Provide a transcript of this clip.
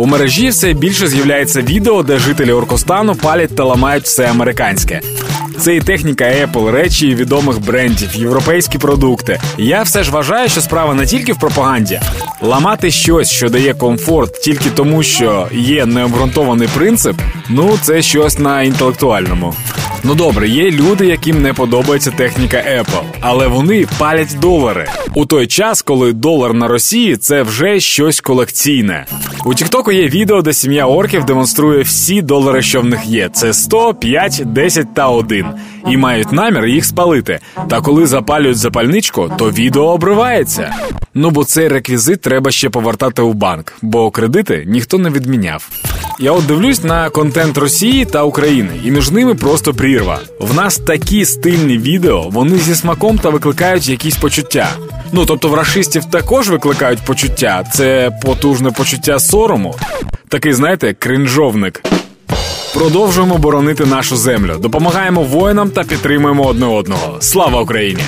У мережі все більше з'являється відео, де жителі Оркостану палять та ламають все американське. Це і техніка Apple, речі відомих брендів, європейські продукти. Я все ж вважаю, що справа не тільки в пропаганді. Ламати щось, що дає комфорт, тільки тому, що є необґрунтований принцип. Ну це щось на інтелектуальному. Ну добре, є люди, яким не подобається техніка Apple, але вони палять долари у той час, коли долар на Росії це вже щось колекційне. У Тіктоку є відео, де сім'я орків демонструє всі долари, що в них є. Це 100, 5, 10 та 1. і мають намір їх спалити. Та коли запалюють запальничку, то відео обривається. Ну бо цей реквізит треба ще повертати у банк, бо кредити ніхто не відміняв. Я от дивлюсь на контент Росії та України, і між ними просто прірва. В нас такі стильні відео, вони зі смаком та викликають якісь почуття. Ну тобто в рашистів також викликають почуття. Це потужне почуття сорому. Такий, знаєте, кринжовник. Продовжуємо боронити нашу землю, допомагаємо воїнам та підтримуємо одне одного. Слава Україні!